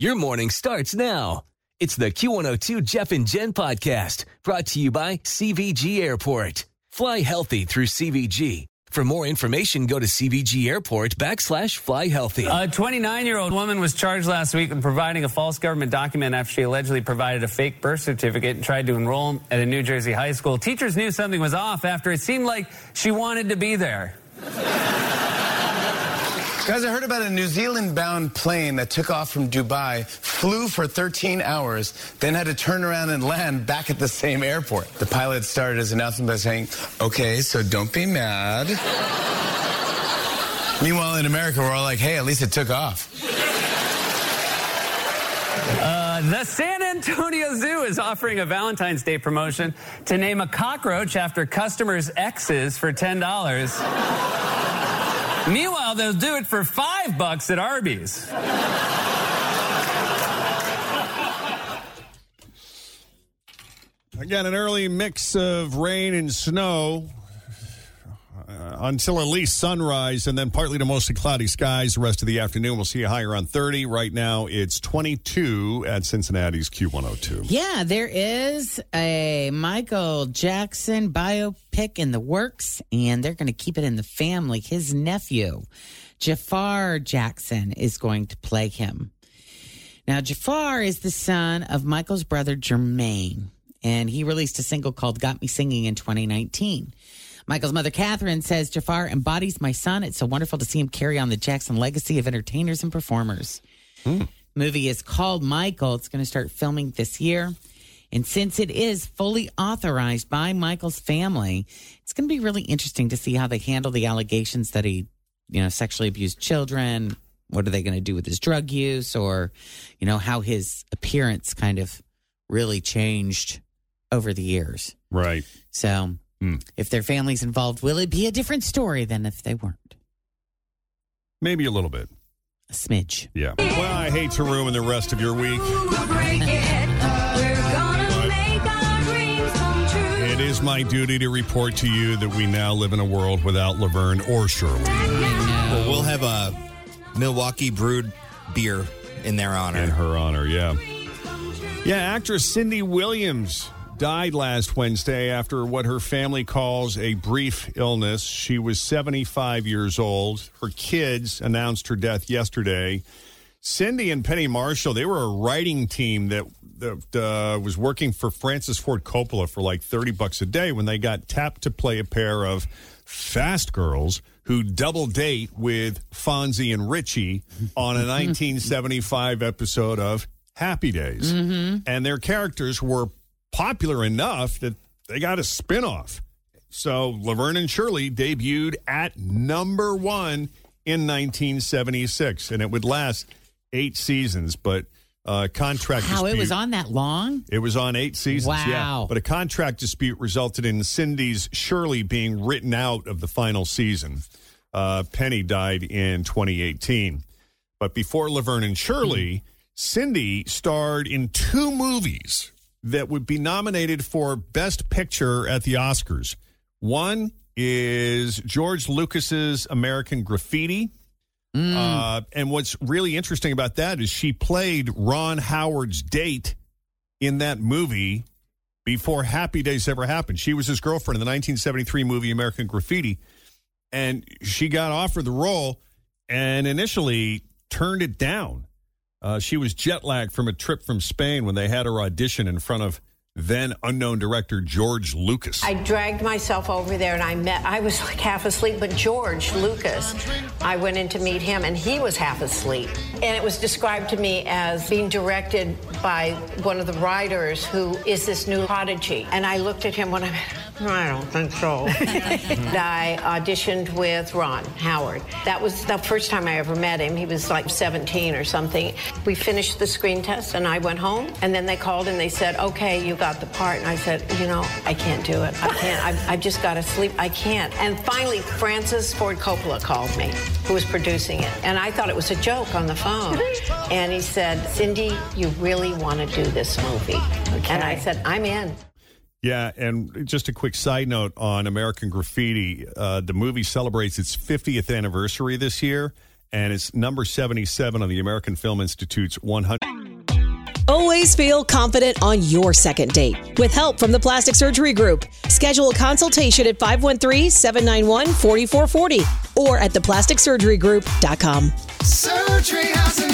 Your morning starts now. It's the Q102 Jeff and Jen podcast brought to you by CVG Airport. Fly healthy through CVG. For more information, go to CVG Airport backslash fly healthy. A 29 year old woman was charged last week with providing a false government document after she allegedly provided a fake birth certificate and tried to enroll at a New Jersey high school. Teachers knew something was off after it seemed like she wanted to be there. Guys, I heard about a New Zealand bound plane that took off from Dubai, flew for 13 hours, then had to turn around and land back at the same airport. The pilot started his announcement by saying, Okay, so don't be mad. Meanwhile, in America, we're all like, Hey, at least it took off. Uh, the San Antonio Zoo is offering a Valentine's Day promotion to name a cockroach after customers' exes for $10. Meanwhile, they'll do it for five bucks at Arby's. Again, an early mix of rain and snow Uh, until at least sunrise, and then partly to mostly cloudy skies the rest of the afternoon. We'll see a higher on 30. Right now, it's 22 at Cincinnati's Q102. Yeah, there is a Michael Jackson biopic in the works, and they're going to keep it in the family. His nephew, Jafar Jackson, is going to play him. Now, Jafar is the son of Michael's brother, Jermaine, and he released a single called Got Me Singing in 2019. Michael's mother, Catherine, says Jafar embodies my son. It's so wonderful to see him carry on the Jackson legacy of entertainers and performers. Hmm. Movie is called Michael. It's going to start filming this year. And since it is fully authorized by Michael's family, it's going to be really interesting to see how they handle the allegations that he, you know, sexually abused children. What are they going to do with his drug use or, you know, how his appearance kind of really changed over the years. Right. So Hmm. if their family's involved, will it be a different story than if they weren't? Maybe a little bit. A smidge. Yeah. Well, I hate to ruin the rest of your week. It is my duty to report to you that we now live in a world without Laverne or Shirley. Well, we'll have a Milwaukee brewed beer in their honor. In her honor, yeah. Yeah, actress Cindy Williams died last Wednesday after what her family calls a brief illness. She was 75 years old. Her kids announced her death yesterday. Cindy and Penny Marshall, they were a writing team that, that uh, was working for Francis Ford Coppola for like 30 bucks a day when they got tapped to play a pair of fast girls who double date with Fonzie and Richie on a 1975 episode of Happy Days. And their characters were popular enough that they got a spinoff. So Laverne and Shirley debuted at number one in 1976, and it would last eight seasons. But uh, contract How it was on that long? It was on eight seasons. Yeah, Wow. but a contract dispute resulted in Cindy's Shirley being written out of the final season. Uh, Penny died in 2018, but before Laverne and Shirley, Cindy starred in two movies that would be nominated for Best Picture at the Oscars. One is George Lucas's American Graffiti. Uh, and what's really interesting about that is she played Ron Howard's date in that movie before Happy Days ever happened. She was his girlfriend in the 1973 movie American Graffiti, and she got offered the role and initially turned it down. Uh, she was jet lagged from a trip from Spain when they had her audition in front of then unknown director George Lucas. I dragged myself over there and I met, I was like half asleep, but George Lucas, I went in to meet him and he was half asleep. And it was described to me as being directed by one of the writers who is this new prodigy. And I looked at him when I met I don't think so. I auditioned with Ron Howard. That was the first time I ever met him. He was like 17 or something. We finished the screen test and I went home. And then they called and they said, okay, you got the part. And I said, you know, I can't do it. I can't. I've, I've just got to sleep. I can't. And finally, Francis Ford Coppola called me, who was producing it. And I thought it was a joke on the phone. And he said, Cindy, you really want to do this movie. And I said, I'm in. Yeah, and just a quick side note on American Graffiti. Uh, the movie celebrates its 50th anniversary this year, and it's number 77 on the American Film Institute's 100. Always feel confident on your second date. With help from the Plastic Surgery Group, schedule a consultation at 513 791 4440 or at theplasticsurgerygroup.com. Surgery has an art.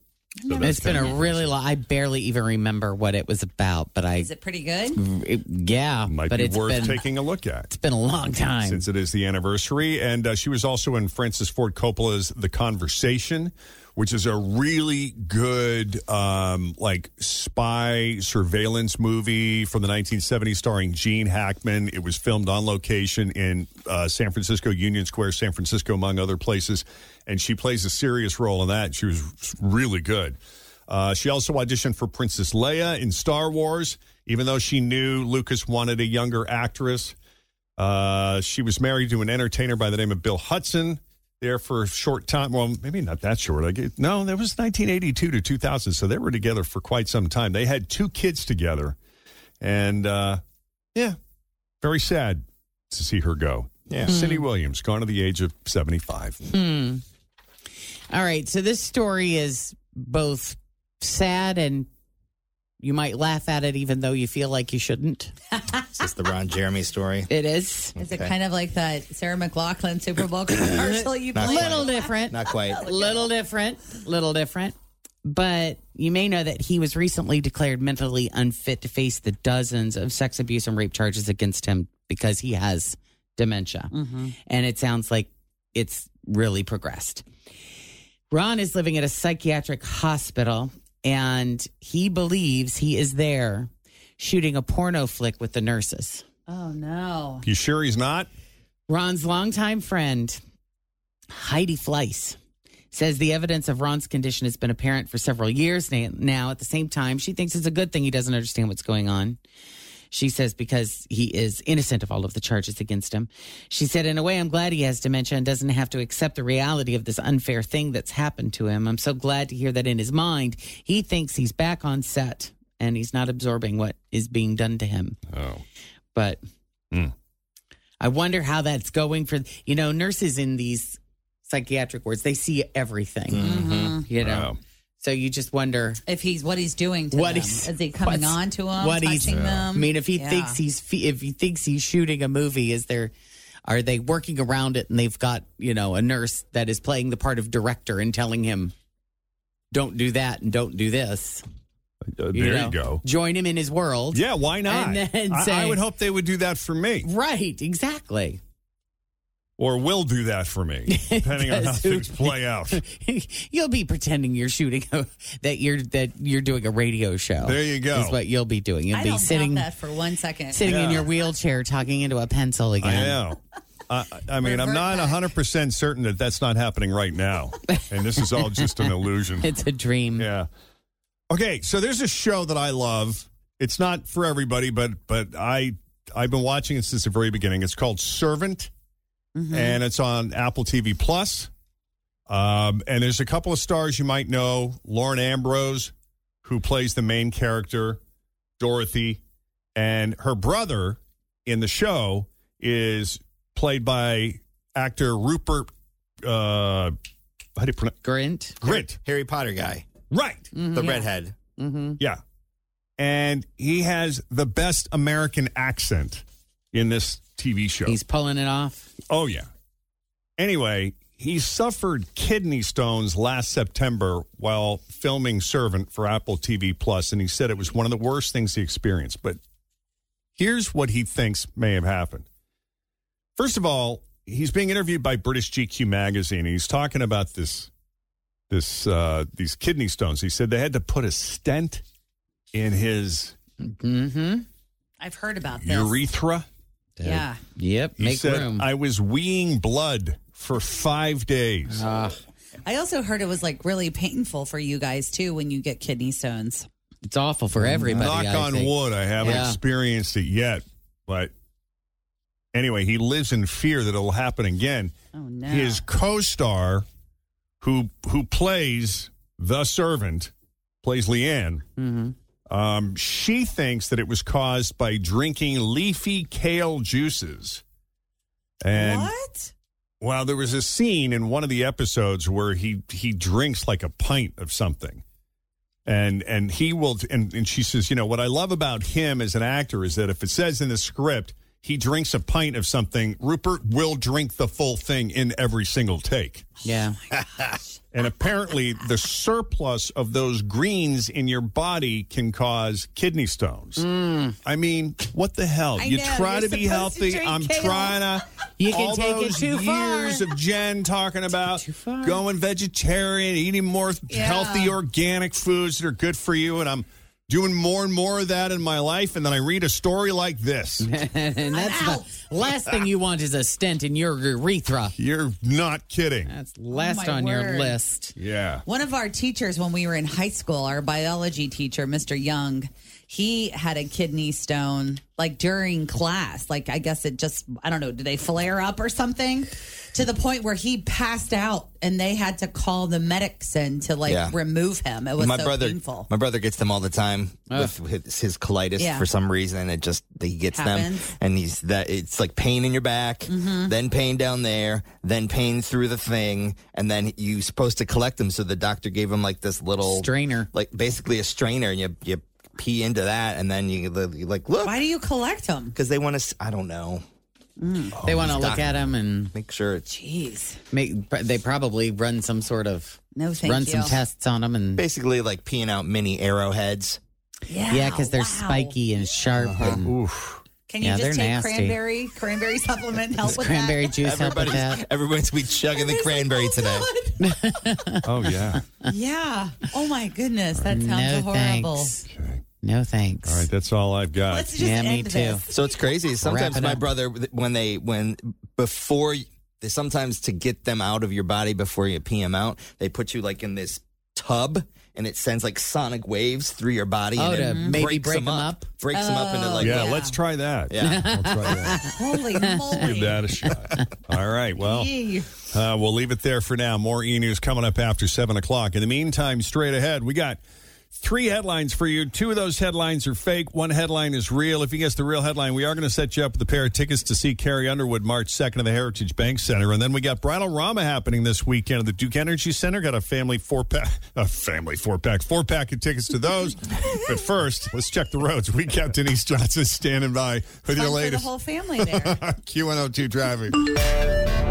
So It's been kind a really long. I barely even remember what it was about, but I Is it pretty good? it- yeah, might but be it's worth been taking a look at. it's been a long time. since it is the anniversary. And uh, she was also in Francis Ford Coppola's The Conversation, which is a really good, um, like spy surveillance movie from the 1970s, starring Gene Hackman. It was filmed on location in uh, San Francisco, Union Square, San Francisco, among other places. And she plays a serious role in that. She was really good. Uh, she also auditioned for Princess Leia in Star Wars, even though she knew Lucas wanted a younger actress. Uh, she was married to an entertainer by the name of Bill Hudson there for a short time. Well, maybe not that short. I get, no, that was 1982 to 2000. So they were together for quite some time. They had two kids together. And uh, yeah, very sad to see her go. Yeah. Cindy Williams, gone at the age of 75. Hmm. All right, so this story is both sad and you might laugh at it, even though you feel like you shouldn't. Is this the Ron Jeremy story? It is. Is it Okay. kind of like that Sarah McLachlan Super Bowl commercial you Not played? quite. little different. Not quite. A little different, little different. But you may know that he was recently declared mentally unfit to face the dozens of sex abuse and rape charges against him because he has dementia. Mm-hmm. And it sounds like it's really progressed. Ron is living at a psychiatric hospital and he believes he is there shooting a porno flick with the nurses. Oh no. You sure he's not? Ron's longtime friend, Heidi Fleiss, says the evidence of Ron's condition has been apparent for several years now. At the same time, she thinks it's a good thing he doesn't understand what's going on. She says because he is innocent of all of the charges against him. She said, in a way, I'm glad he has dementia and doesn't have to accept the reality of this unfair thing that's happened to him. I'm so glad to hear that in his mind, he thinks he's back on set and he's not absorbing what is being done to him. Oh. But Hmm. I wonder how that's going for you know nurses in these psychiatric wards. They see everything, Mm-hmm. you know. Wow. So you just wonder If he's what he's doing to What them. he's- is he coming on to him? what touching he's. them? I mean, if he Yeah. thinks he's if he thinks he's shooting a movie, is there? Are they working around it and they've got you know a nurse that is playing the part of director and telling him, "Don't do that and don't do this." Uh, there You you, go. Join him in his world. Yeah, why not? And then I- I, would hope they would do that for me, Right. Exactly. Or will do that for me, depending on how things play out. you'll be pretending you're shooting a, that you're that you're doing a radio show. There you go. Is what you'll be doing. You'll I be don't sitting doubt that for one second. sitting in Yeah. your wheelchair talking into a pencil I again. know. I, I mean, I'm Revert not back. 100% certain that that's not happening right now. And this is all just an illusion. It's a dream. Yeah. Okay, so there's a show that I love. It's not for everybody, but but I I've been watching it since the very beginning. It's called Servant and it's on Apple TV Plus. Um, and there's a couple of stars you might know: Lauren Ambrose, who plays the main character, Dorothy, and her brother in the show is played by actor Rupert. Uh, how do you pronounce Grint? Grint, Harry Potter guy, right? the yeah. redhead. Mm-hmm. Yeah. And he has the best American accent in this TV show. He's pulling it off. oh, yeah. Anyway, he suffered kidney stones last September while filming Servant for Apple TV Plus, and he said it was one of the worst things he experienced. But here's what he thinks may have happened. First of all, he's being interviewed by British GQ magazine, and he's talking about this this uh, these kidney stones. He said they had to put a stent in his Mm-hmm. I've heard about this. urethra. Yeah. Yep. He Make said, room. I was weeing blood for five days. Ah, I also heard it was like really painful for you guys too when you get kidney stones. it's awful for everybody. Knock I on think. wood, I haven't Yeah. experienced it yet. But anyway, he lives in fear that it'll happen again. Oh no. His co-star, who who plays the servant, plays Leanne. Mhm. Um, she thinks that it was caused by drinking leafy kale juices. And what? well, there was a scene in one of the episodes where he he drinks like a pint of something. And and he will and, and she says, you know, what I love about him as an actor is that if it says in the script he drinks a pint of something, Rupert will drink the full thing in every single take. Yeah. And apparently, the surplus of those greens in your body can cause kidney stones. Mm. I mean, what the hell? I you know, try to be supposed to healthy. I'm kale. trying to. You can all take it those too far. years of Jen talking about going vegetarian, eating more Yeah. healthy organic foods that are good for you, and I'm doing more and more of that in my life. And then I read a story like this. and that's the last thing you want is a stent in your urethra. You're not kidding. That's last oh, my on your word. list. Yeah. One of our teachers when we were in high school, our biology teacher, Mr. Young, he had a kidney stone like during class. Like I guess it just I don't know, did they flare up or something? To the point where he passed out and they had to call the medics in to like Yeah. remove him. It was my so brother, painful. my brother gets them all the time with his, his colitis Yeah. for some reason. It just he gets Happens. them, and he's that. It's like pain in your back, Mm-hmm. then pain down there, then pain through the thing, and then you're supposed to collect them. So the doctor gave him like this little Strainer. like basically a strainer, and you you pee into that, and then you you like look Why do you collect them? because they want to. I don't know. Mm. Oh, they want to look at them and Make sure it's Jeez. make. They probably run some sort of No, thank run you. some tests on them and basically like peeing out mini arrowheads. Yeah, yeah, because they're wow. spiky and sharp. Uh-huh. and Oof. Can you Yeah, just they're take nasty. cranberry cranberry supplement help with cranberry that? juice help with Everybody's that. everybody's be chugging the cranberry today. Oh, yeah. Yeah. Oh my goodness, that sounds No horrible. thanks. No thanks. All right, that's all I've got. Let's just Yeah, me too. this. So it's crazy. Sometimes it my up. brother, when they, when before, they sometimes to get them out of your body before you pee them out, they put you like in this tub and it sends like sonic waves through your body. Oh, and to it maybe breaks break them 'em up. up? Breaks them up into like, yeah, Yeah. let's try that. yeah. I'll try that. Holy moly. Give that a shot. All right. Well, Yee. uh, we'll leave it there for now. More e news coming up after 7 o'clock. In the meantime, straight ahead, we got three headlines for you. Two of those headlines are fake. One headline is real. If you guess the real headline, we are going to set you up with a pair of tickets to see Carrie Underwood March 2nd at the Heritage Bank Center. And then we got Bridal Rama happening this weekend at the Duke Energy Center. Got a family four pack, a family four pack, four pack of tickets to those. but first, let's check the roads. We got Denise Johnson standing by with Fun your for the whole family there. Q102 traffic.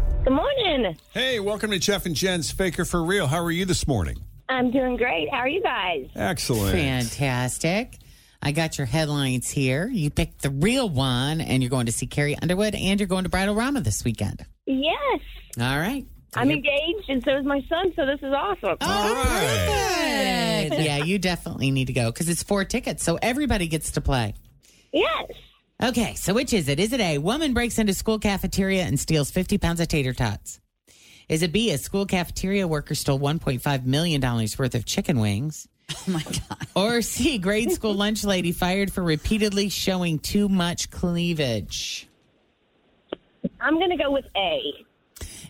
Good morning. Hey, welcome to Jeff and Jen's Faker for Real. How are you this morning? I'm doing great. How are you guys? Excellent. Fantastic. I got your headlines here. You picked the real one, and you're going to see Carrie Underwood, and you're going to Bridal Rama this weekend. Yes. All right. I'm engaged, and so is my son, so this is awesome. Oh, Good. yeah, you definitely need to go because it's four tickets, so everybody gets to play. Yes. Okay, so which is it? Is it A, woman breaks into school cafeteria and steals 50 pounds of tater tots? Is it B, a school cafeteria worker stole $1.5 million worth of chicken wings? Oh my God. Or C, grade school lunch lady fired for repeatedly showing too much cleavage? I'm going to go with A.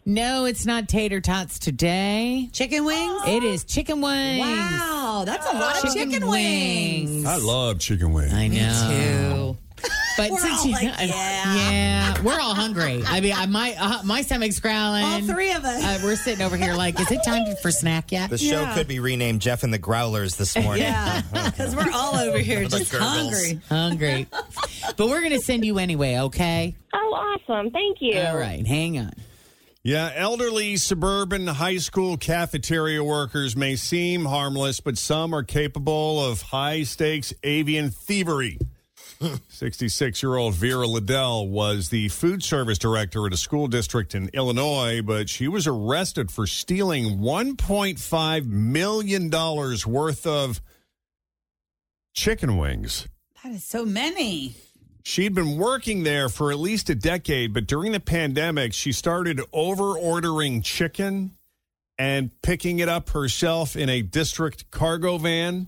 No, it's not tater tots today. Chicken wings? It is chicken wings. Wow, that's a lot of chicken wings. I love chicken wings. I know. But We're since all you, like, I- yeah. yeah, we're all hungry. I mean, I, my uh, my stomach's growling. All three of us. Uh, we're sitting over here like, is it time for snack yet? The show Yeah. could be renamed Jeff and the Growlers this morning. Yeah, because we're all over here just hungry. hungry. but we're gonna send you anyway. Okay. Oh, awesome. Thank you. All right. Hang on. Yeah, elderly suburban high school cafeteria workers may seem harmless, but some are capable of high stakes avian thievery. 66 year old Vera Liddell was the food service director at a school district in Illinois, but she was arrested for stealing $1.5 million worth of chicken wings. That is so many. She'd been working there for at least a decade, but during the pandemic, she started over ordering chicken and picking it up herself in a district cargo van.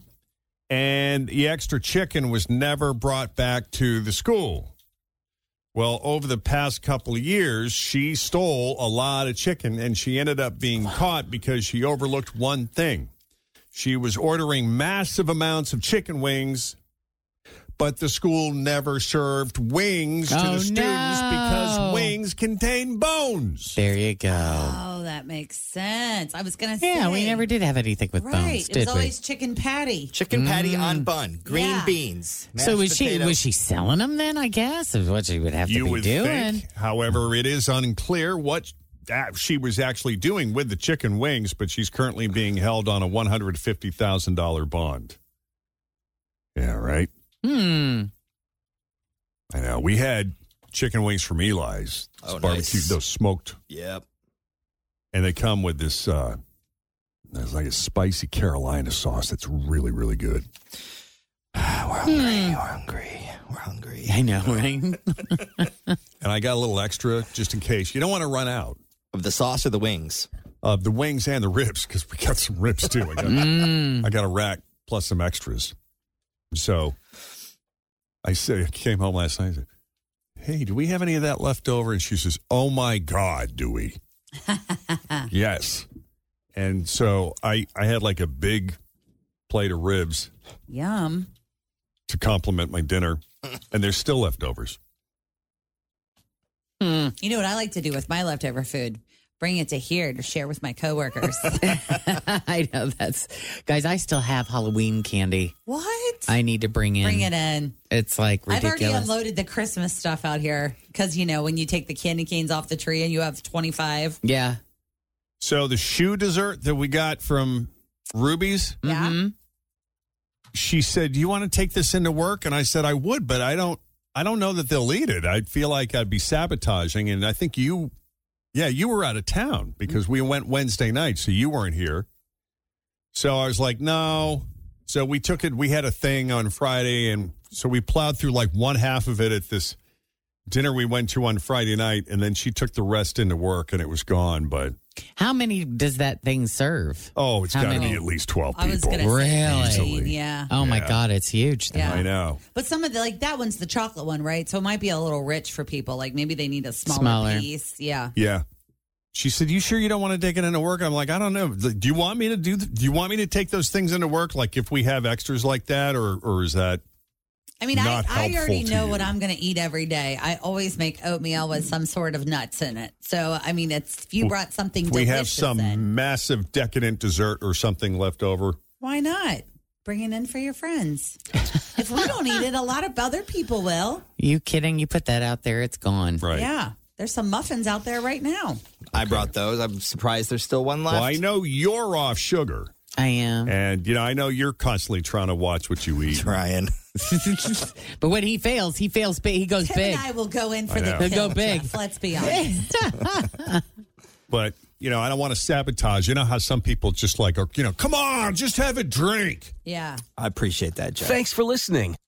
And the extra chicken was never brought back to the school. Well, over the past couple of years, she stole a lot of chicken and she ended up being caught because she overlooked one thing. She was ordering massive amounts of chicken wings but the school never served wings to Oh, the students no. because wings contain bones. There you go. Oh, that makes sense. I was gonna say. Yeah, we never did have anything with Right. bones, it was we? always chicken patty. Chicken patty Mm. on bun, green Yeah. beans. so mashed was she was she selling them then? I guess is what she would have to You be would doing. think. However, it is unclear what she was actually doing with the chicken wings, but she's currently being held on a $150,000 bond. Yeah, right. Hmm. I know. We had chicken wings from Eli's. Oh, barbecue, nice. those smoked. Yep. And they come with this, uh, there's like a spicy Carolina sauce that's really, really good. We're hungry. We're hungry. We're hungry. I know, right? And I got a little extra just in case. You don't want to run out Of the sauce or the wings? of the wings and the ribs because we got some ribs too. I got, Mm. I got a rack plus some extras. So I said, I came home last night. I said, Hey, do we have any of that left over? And she says, Oh my God, do we? yes. And so I, I had like a big plate of ribs Yum. to complement my dinner, and there's still leftovers. Hmm. You know what I like to do with my leftover food? Bring it to here to share with my coworkers. I know that's guys. I still have Halloween candy. what? I need to bring in. Bring it in. It's like I've already unloaded the Christmas stuff out here because you know when you take the candy canes off the tree and you have twenty five. yeah. So the shoe dessert that we got from Ruby's, Yeah. Mhm. she said, "Do you want to take this into work?" And I said, "I would, but I don't. I don't know that they'll eat it. I'd feel like I'd be sabotaging." And I think you, yeah, you were out of town because we went Wednesday night, so you weren't here. So I was like, "No." So we took it. We had a thing on Friday, and so we plowed through like one half of it at this dinner we went to on Friday night, and then she took the rest into work, and it was gone. But How many does that thing serve? oh, it's How got to be many? at least twelve I was people. gonna Really? say Easily. 15, yeah. Oh my Yeah. God, it's huge. then. Yeah. I know. But some of the like that one's the chocolate one, right? So it might be a little rich for people. Like maybe they need a smaller, Smaller. piece. Yeah. Yeah. She said, "You sure you don't want to take it into work?" I'm like, "I don't know. Do you want me to do? Do you want me to take those things into work? Like if we have extras like that, or or is that?" I mean, I, Not I helpful already know you. what I'm going to eat every day. I always make oatmeal with some sort of nuts in it. So I mean, it's if you brought something If we have some in, massive decadent dessert or something left over. why not bring it in for your friends? if we don't eat it, a lot of other people will. You kidding? You put that out there, it's gone. Right. Yeah, there's some muffins out there right now. I brought those. I'm surprised there's still one left. Well, I know you're off sugar. I am. And, you know, I know you're constantly trying to watch what you eat. Trying. but when he fails, he fails big. He goes Tim big. and I will go in for I the know. He'll go big. Jeff, let's be honest. But, you know, I don't want to sabotage. You know how some people just like, are, you know, come on, just have a drink. yeah. I appreciate that, Jeff. Thanks for listening